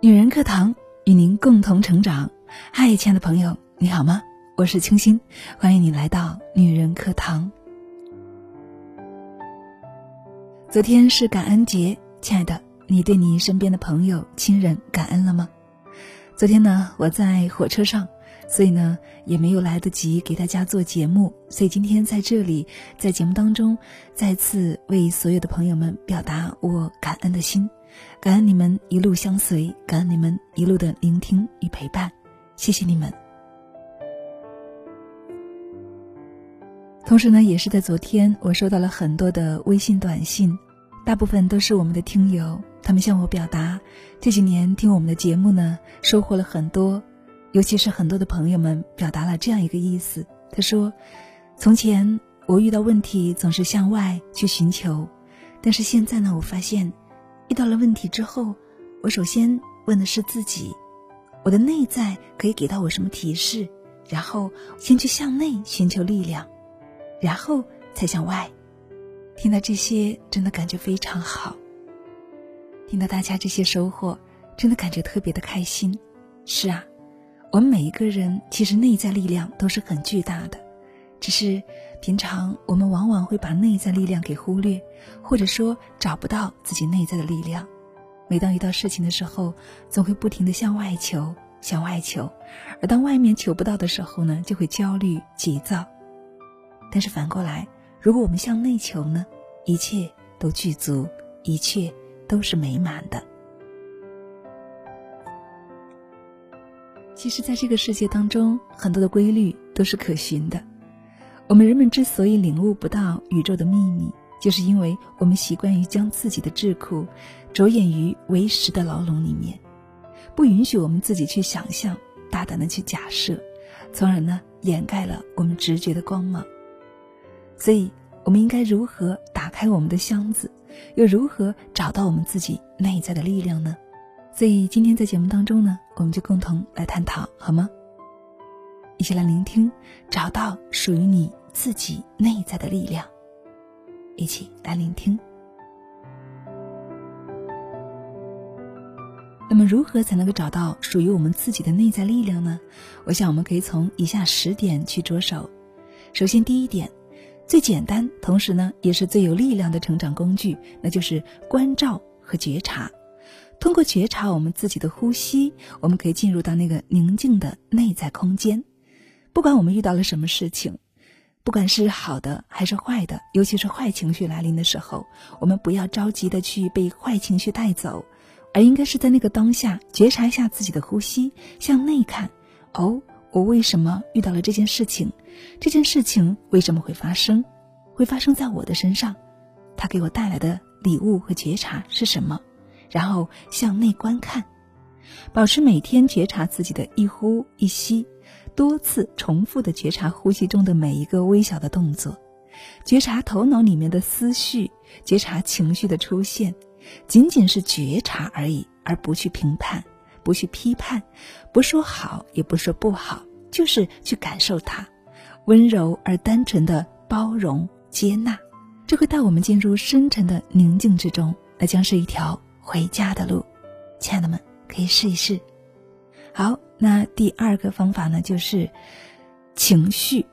女人课堂与您共同成长。嗨，亲爱的朋友，你好吗？我是清新，欢迎你来到女人课堂。昨天是感恩节，亲爱的，你对你身边的朋友、亲人感恩了吗？昨天呢，我在火车上，所以呢也没有来得及给大家做节目，所以今天在这里，在节目当中，再次为所有的朋友们表达我感恩的心。感恩你们一路相随，感恩你们一路的聆听与陪伴，谢谢你们。同时呢，也是在昨天，我收到了很多的微信短信，大部分都是我们的听友，他们向我表达这几年听我们的节目呢，收获了很多，尤其是很多的朋友们表达了这样一个意思，他说：“从前我遇到问题总是向外去寻求，但是现在呢，我发现。”遇到了问题之后，我首先问的是自己，我的内在可以给到我什么提示？然后先去向内寻求力量，然后才向外。听到这些，真的感觉非常好。听到大家这些收获，真的感觉特别的开心。是啊，我们每一个人其实内在力量都是很巨大的，只是。平常我们往往会把内在力量给忽略，或者说找不到自己内在的力量。每当遇到事情的时候，总会不停的向外求，向外求，而当外面求不到的时候呢，就会焦虑急躁。但是反过来，如果我们向内求呢，一切都具足，一切都是美满的。其实，在这个世界当中，很多的规律都是可循的。我们人们之所以领悟不到宇宙的秘密，就是因为我们习惯于将自己的智库着眼于为实的牢笼里面，不允许我们自己去想象、大胆的去假设，从而呢掩盖了我们直觉的光芒。所以，我们应该如何打开我们的箱子，又如何找到我们自己内在的力量呢？所以，今天在节目当中呢，我们就共同来探讨，好吗？一起来聆听，找到属于你。自己内在的力量，一起来聆听。那么，如何才能够找到属于我们自己的内在力量呢？我想，我们可以从以下十点去着手。首先，第一点，最简单，同时呢，也是最有力量的成长工具，那就是关照和觉察。通过觉察我们自己的呼吸，我们可以进入到那个宁静的内在空间。不管我们遇到了什么事情。不管是好的还是坏的，尤其是坏情绪来临的时候，我们不要着急的去被坏情绪带走，而应该是在那个当下觉察一下自己的呼吸，向内看。哦，我为什么遇到了这件事情？这件事情为什么会发生？会发生在我的身上？它给我带来的礼物和觉察是什么？然后向内观看，保持每天觉察自己的一呼一吸。多次重复的觉察呼吸中的每一个微小的动作，觉察头脑里面的思绪，觉察情绪的出现，仅仅是觉察而已，而不去评判，不去批判，不说好也不说不好，就是去感受它，温柔而单纯的包容接纳，这会带我们进入深沉的宁静之中，那将是一条回家的路。亲爱的们，可以试一试。好。那第二个方法呢，就是情绪，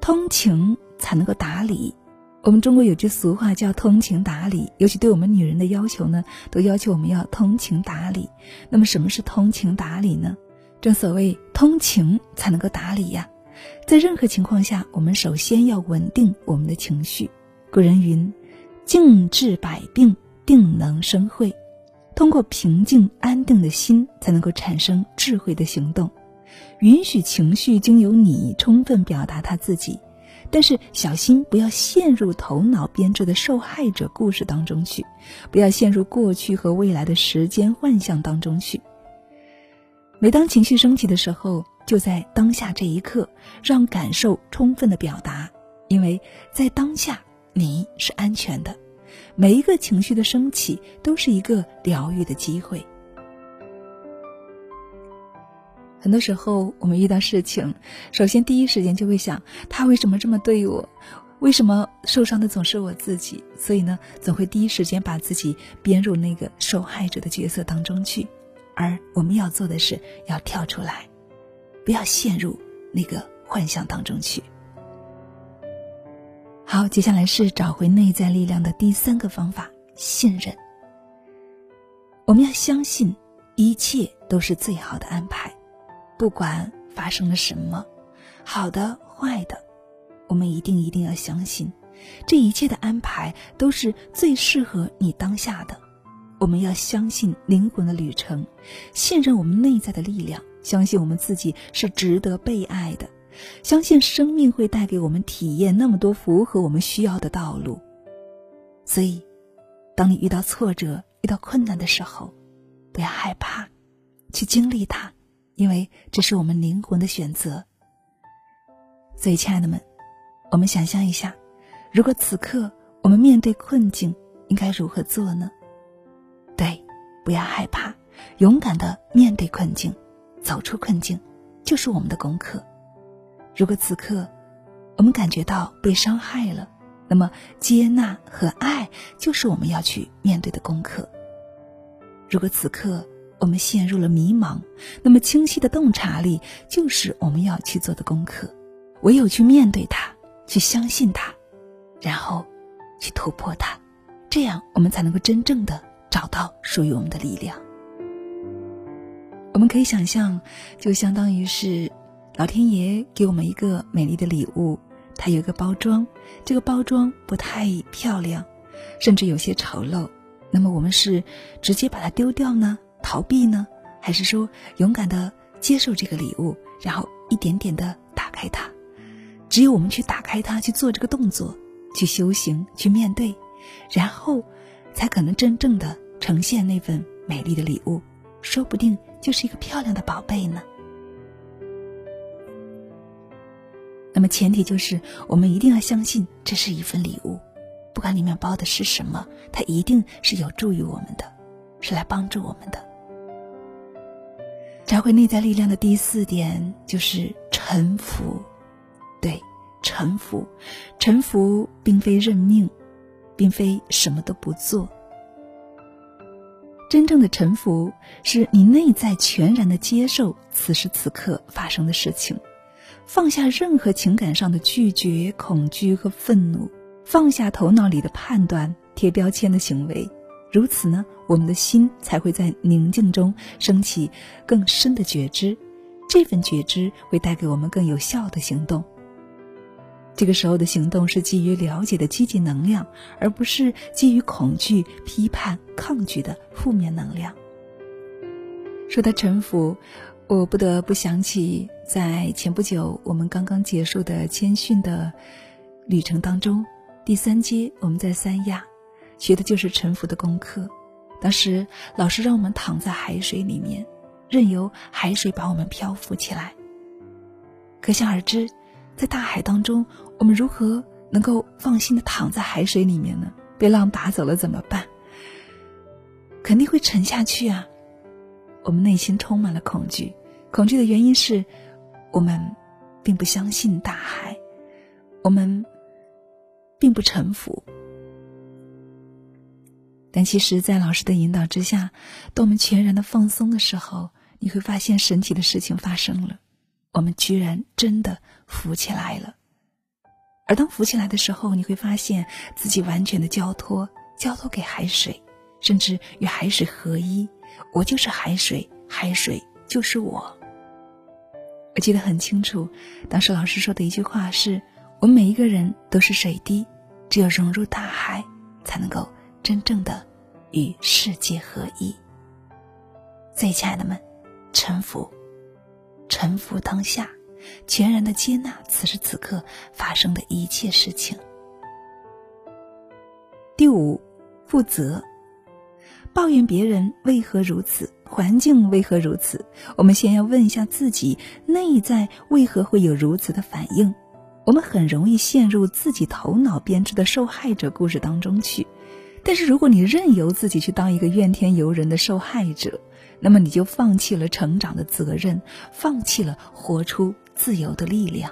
通情才能够达理。我们中国有句俗话叫“通情达理”，尤其对我们女人的要求呢，都要求我们要通情达理。那么，什么是通情达理呢？正所谓通情才能够达理呀。在任何情况下，我们首先要稳定我们的情绪。古人云：“静治百病，定能生慧。”通过平静安定的心，才能够产生智慧的行动。允许情绪经由你充分表达他自己，但是小心不要陷入头脑编织的受害者故事当中去，不要陷入过去和未来的时间幻象当中去。每当情绪升起的时候，就在当下这一刻，让感受充分的表达，因为在当下你是安全的。每一个情绪的升起都是一个疗愈的机会。很多时候，我们遇到事情，首先第一时间就会想：他为什么这么对我？为什么受伤的总是我自己？所以呢，总会第一时间把自己编入那个受害者的角色当中去。而我们要做的是要跳出来，不要陷入那个幻象当中去。好，接下来是找回内在力量的第三个方法——信任。我们要相信一切都是最好的安排，不管发生了什么，好的坏的，我们一定一定要相信，这一切的安排都是最适合你当下的。我们要相信灵魂的旅程，信任我们内在的力量，相信我们自己是值得被爱的。相信生命会带给我们体验那么多符合我们需要的道路，所以，当你遇到挫折、遇到困难的时候，不要害怕，去经历它，因为这是我们灵魂的选择。所以，亲爱的们，我们想象一下，如果此刻我们面对困境，应该如何做呢？对，不要害怕，勇敢的面对困境，走出困境，就是我们的功课。如果此刻我们感觉到被伤害了，那么接纳和爱就是我们要去面对的功课。如果此刻我们陷入了迷茫，那么清晰的洞察力就是我们要去做的功课。唯有去面对它，去相信它，然后去突破它，这样我们才能够真正的找到属于我们的力量。我们可以想象，就相当于是。老天爷给我们一个美丽的礼物，它有一个包装，这个包装不太漂亮，甚至有些丑陋。那么我们是直接把它丢掉呢，逃避呢，还是说勇敢的接受这个礼物，然后一点点的打开它？只有我们去打开它，去做这个动作，去修行，去面对，然后才可能真正的呈现那份美丽的礼物，说不定就是一个漂亮的宝贝呢。那么前提就是，我们一定要相信这是一份礼物，不管里面包的是什么，它一定是有助于我们的，是来帮助我们的。找回内在力量的第四点就是臣服，对，臣服，臣服并非认命，并非什么都不做。真正的臣服，是你内在全然的接受此时此刻发生的事情。放下任何情感上的拒绝、恐惧和愤怒，放下头脑里的判断、贴标签的行为，如此呢，我们的心才会在宁静中升起更深的觉知，这份觉知会带给我们更有效的行动。这个时候的行动是基于了解的积极能量，而不是基于恐惧、批判、抗拒的负面能量。说到臣服。我不得不想起，在前不久我们刚刚结束的谦逊的旅程当中，第三阶我们在三亚学的就是沉浮的功课。当时老师让我们躺在海水里面，任由海水把我们漂浮起来。可想而知，在大海当中，我们如何能够放心的躺在海水里面呢？被浪打走了怎么办？肯定会沉下去啊！我们内心充满了恐惧。恐惧的原因是，我们并不相信大海，我们并不臣服。但其实，在老师的引导之下，当我们全然的放松的时候，你会发现神奇的事情发生了，我们居然真的浮起来了。而当浮起来的时候，你会发现自己完全的交托，交托给海水，甚至与海水合一。我就是海水，海水就是我。我记得很清楚，当时老师说的一句话是：“我们每一个人都是水滴，只有融入大海，才能够真正的与世界合一。”所以，亲爱的们，臣服，臣服当下，全然的接纳此时此刻发生的一切事情。第五，负责。抱怨别人为何如此，环境为何如此？我们先要问一下自己，内在为何会有如此的反应？我们很容易陷入自己头脑编织的受害者故事当中去。但是，如果你任由自己去当一个怨天尤人的受害者，那么你就放弃了成长的责任，放弃了活出自由的力量。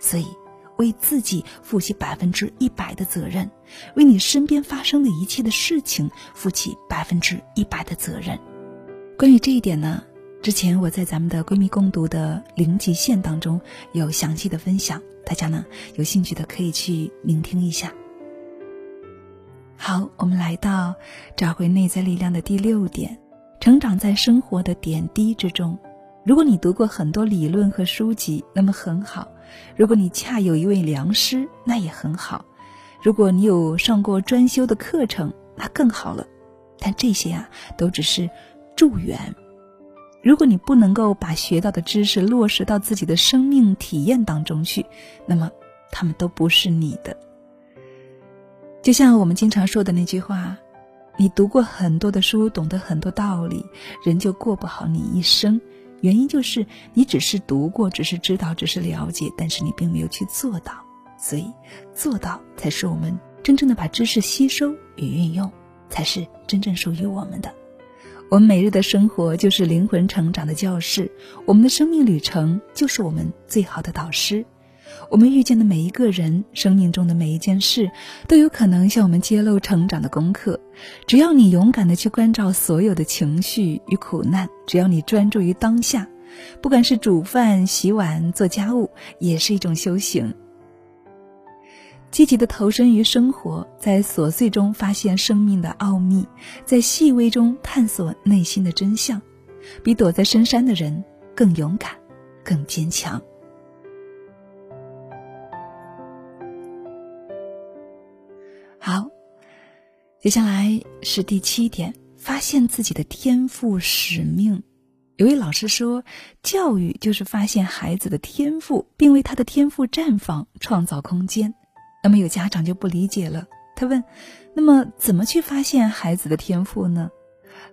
所以。为自己负起百分之一百的责任，为你身边发生的一切的事情负起百分之一百的责任。关于这一点呢，之前我在咱们的闺蜜共读的零极限当中有详细的分享，大家呢有兴趣的可以去聆听一下。好，我们来到找回内在力量的第六点：成长在生活的点滴之中。如果你读过很多理论和书籍，那么很好；如果你恰有一位良师，那也很好；如果你有上过专修的课程，那更好了。但这些啊，都只是助缘。如果你不能够把学到的知识落实到自己的生命体验当中去，那么他们都不是你的。就像我们经常说的那句话：“你读过很多的书，懂得很多道理，人就过不好你一生。”原因就是你只是读过，只是知道，只是了解，但是你并没有去做到。所以，做到才是我们真正的把知识吸收与运用，才是真正属于我们的。我们每日的生活就是灵魂成长的教室，我们的生命旅程就是我们最好的导师。我们遇见的每一个人，生命中的每一件事，都有可能向我们揭露成长的功课。只要你勇敢的去关照所有的情绪与苦难，只要你专注于当下，不管是煮饭、洗碗、做家务，也是一种修行。积极的投身于生活，在琐碎中发现生命的奥秘，在细微中探索内心的真相，比躲在深山的人更勇敢、更坚强。好，接下来是第七点：发现自己的天赋使命。有位老师说，教育就是发现孩子的天赋，并为他的天赋绽放创造空间。那么有家长就不理解了，他问：“那么怎么去发现孩子的天赋呢？”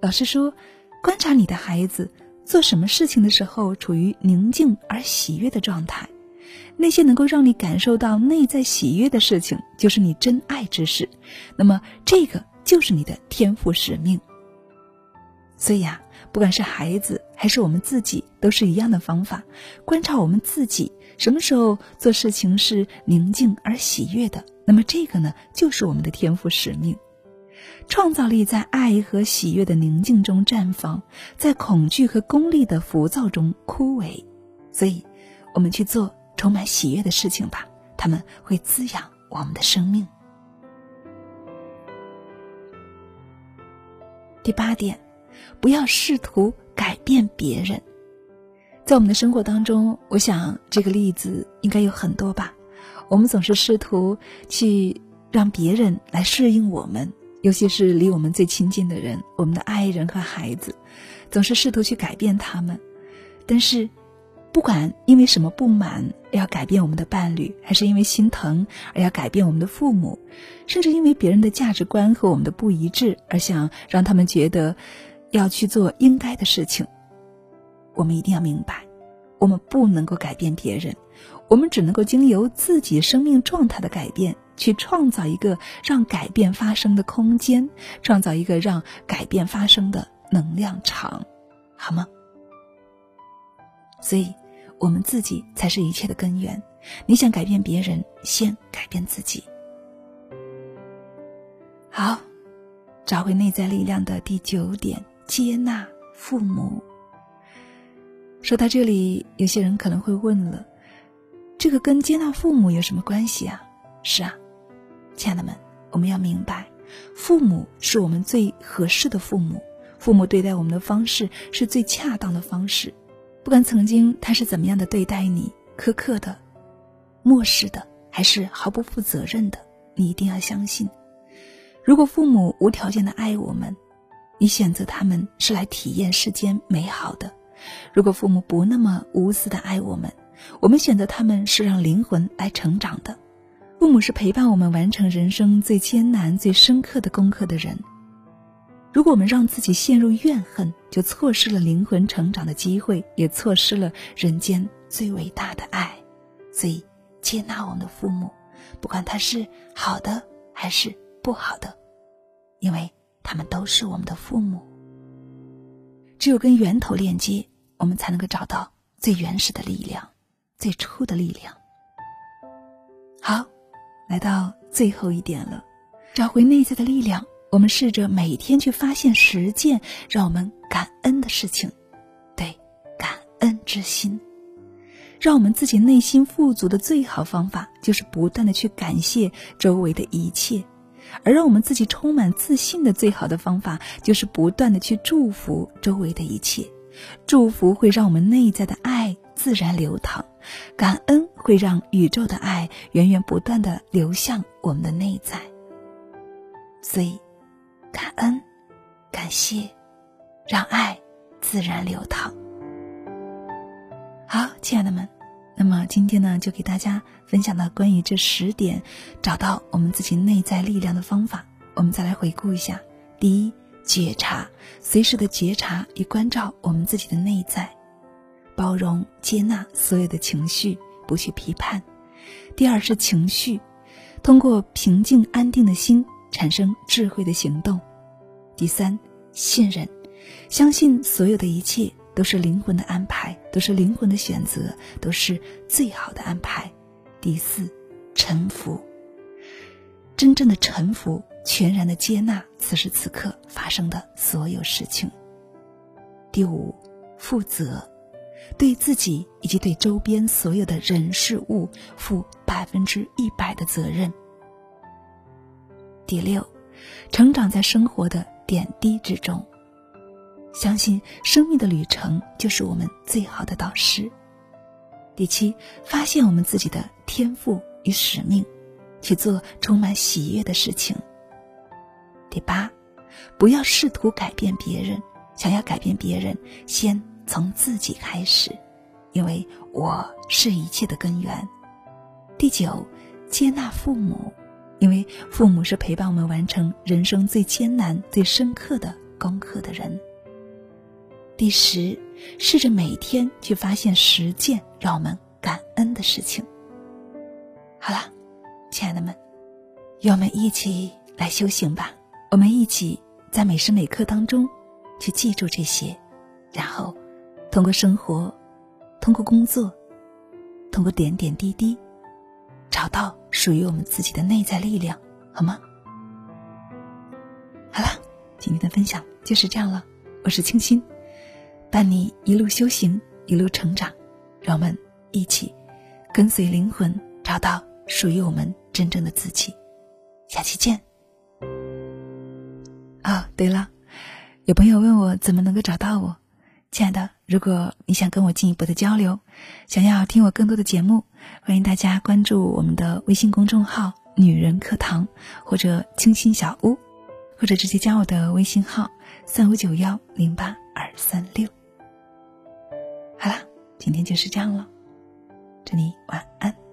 老师说：“观察你的孩子做什么事情的时候，处于宁静而喜悦的状态。”那些能够让你感受到内在喜悦的事情，就是你真爱之事。那么，这个就是你的天赋使命。所以啊，不管是孩子还是我们自己，都是一样的方法，观察我们自己什么时候做事情是宁静而喜悦的。那么，这个呢，就是我们的天赋使命。创造力在爱和喜悦的宁静中绽放，在恐惧和功利的浮躁中枯萎。所以，我们去做。充满喜悦的事情吧，他们会滋养我们的生命。第八点，不要试图改变别人。在我们的生活当中，我想这个例子应该有很多吧。我们总是试图去让别人来适应我们，尤其是离我们最亲近的人，我们的爱人和孩子，总是试图去改变他们，但是。不管因为什么不满要改变我们的伴侣，还是因为心疼而要改变我们的父母，甚至因为别人的价值观和我们的不一致而想让他们觉得要去做应该的事情，我们一定要明白，我们不能够改变别人，我们只能够经由自己生命状态的改变，去创造一个让改变发生的空间，创造一个让改变发生的能量场，好吗？所以。我们自己才是一切的根源。你想改变别人，先改变自己。好，找回内在力量的第九点：接纳父母。说到这里，有些人可能会问了：这个跟接纳父母有什么关系啊？是啊，亲爱的们，我们要明白，父母是我们最合适的父母，父母对待我们的方式是最恰当的方式。不管曾经他是怎么样的对待你，苛刻的、漠视的，还是毫不负责任的，你一定要相信，如果父母无条件的爱我们，你选择他们是来体验世间美好的；如果父母不那么无私的爱我们，我们选择他们是让灵魂来成长的。父母是陪伴我们完成人生最艰难、最深刻的功课的人。如果我们让自己陷入怨恨，就错失了灵魂成长的机会，也错失了人间最伟大的爱。所以，接纳我们的父母，不管他是好的还是不好的，因为他们都是我们的父母。只有跟源头链接，我们才能够找到最原始的力量，最初的力量。好，来到最后一点了，找回内在的力量。我们试着每天去发现十件让我们感恩的事情，对，感恩之心，让我们自己内心富足的最好方法就是不断的去感谢周围的一切，而让我们自己充满自信的最好的方法就是不断的去祝福周围的一切。祝福会让我们内在的爱自然流淌，感恩会让宇宙的爱源源不断的流向我们的内在。所以。感恩，感谢，让爱自然流淌。好，亲爱的们，那么今天呢，就给大家分享了关于这十点找到我们自己内在力量的方法。我们再来回顾一下：第一，觉察，随时的觉察与关照我们自己的内在，包容接纳所有的情绪，不去批判；第二是情绪，通过平静安定的心。产生智慧的行动。第三，信任，相信所有的一切都是灵魂的安排，都是灵魂的选择，都是最好的安排。第四，臣服，真正的臣服，全然的接纳此时此刻发生的所有事情。第五，负责，对自己以及对周边所有的人事物负百分之一百的责任。第六，成长在生活的点滴之中。相信生命的旅程就是我们最好的导师。第七，发现我们自己的天赋与使命，去做充满喜悦的事情。第八，不要试图改变别人，想要改变别人，先从自己开始，因为我是一切的根源。第九，接纳父母。因为父母是陪伴我们完成人生最艰难、最深刻的功课的人。第十，试着每天去发现十件让我们感恩的事情。好了，亲爱的们，让我们一起来修行吧。我们一起在每时每刻当中去记住这些，然后通过生活，通过工作，通过点点滴滴。找到属于我们自己的内在力量，好吗？好了，今天的分享就是这样了。我是清新，伴你一路修行，一路成长。让我们一起跟随灵魂，找到属于我们真正的自己。下期见。哦，对了，有朋友问我怎么能够找到我。亲爱的，如果你想跟我进一步的交流，想要听我更多的节目，欢迎大家关注我们的微信公众号“女人课堂”或者“清新小屋”，或者直接加我的微信号三五九幺零八二三六。好啦，今天就是这样了，祝你晚安。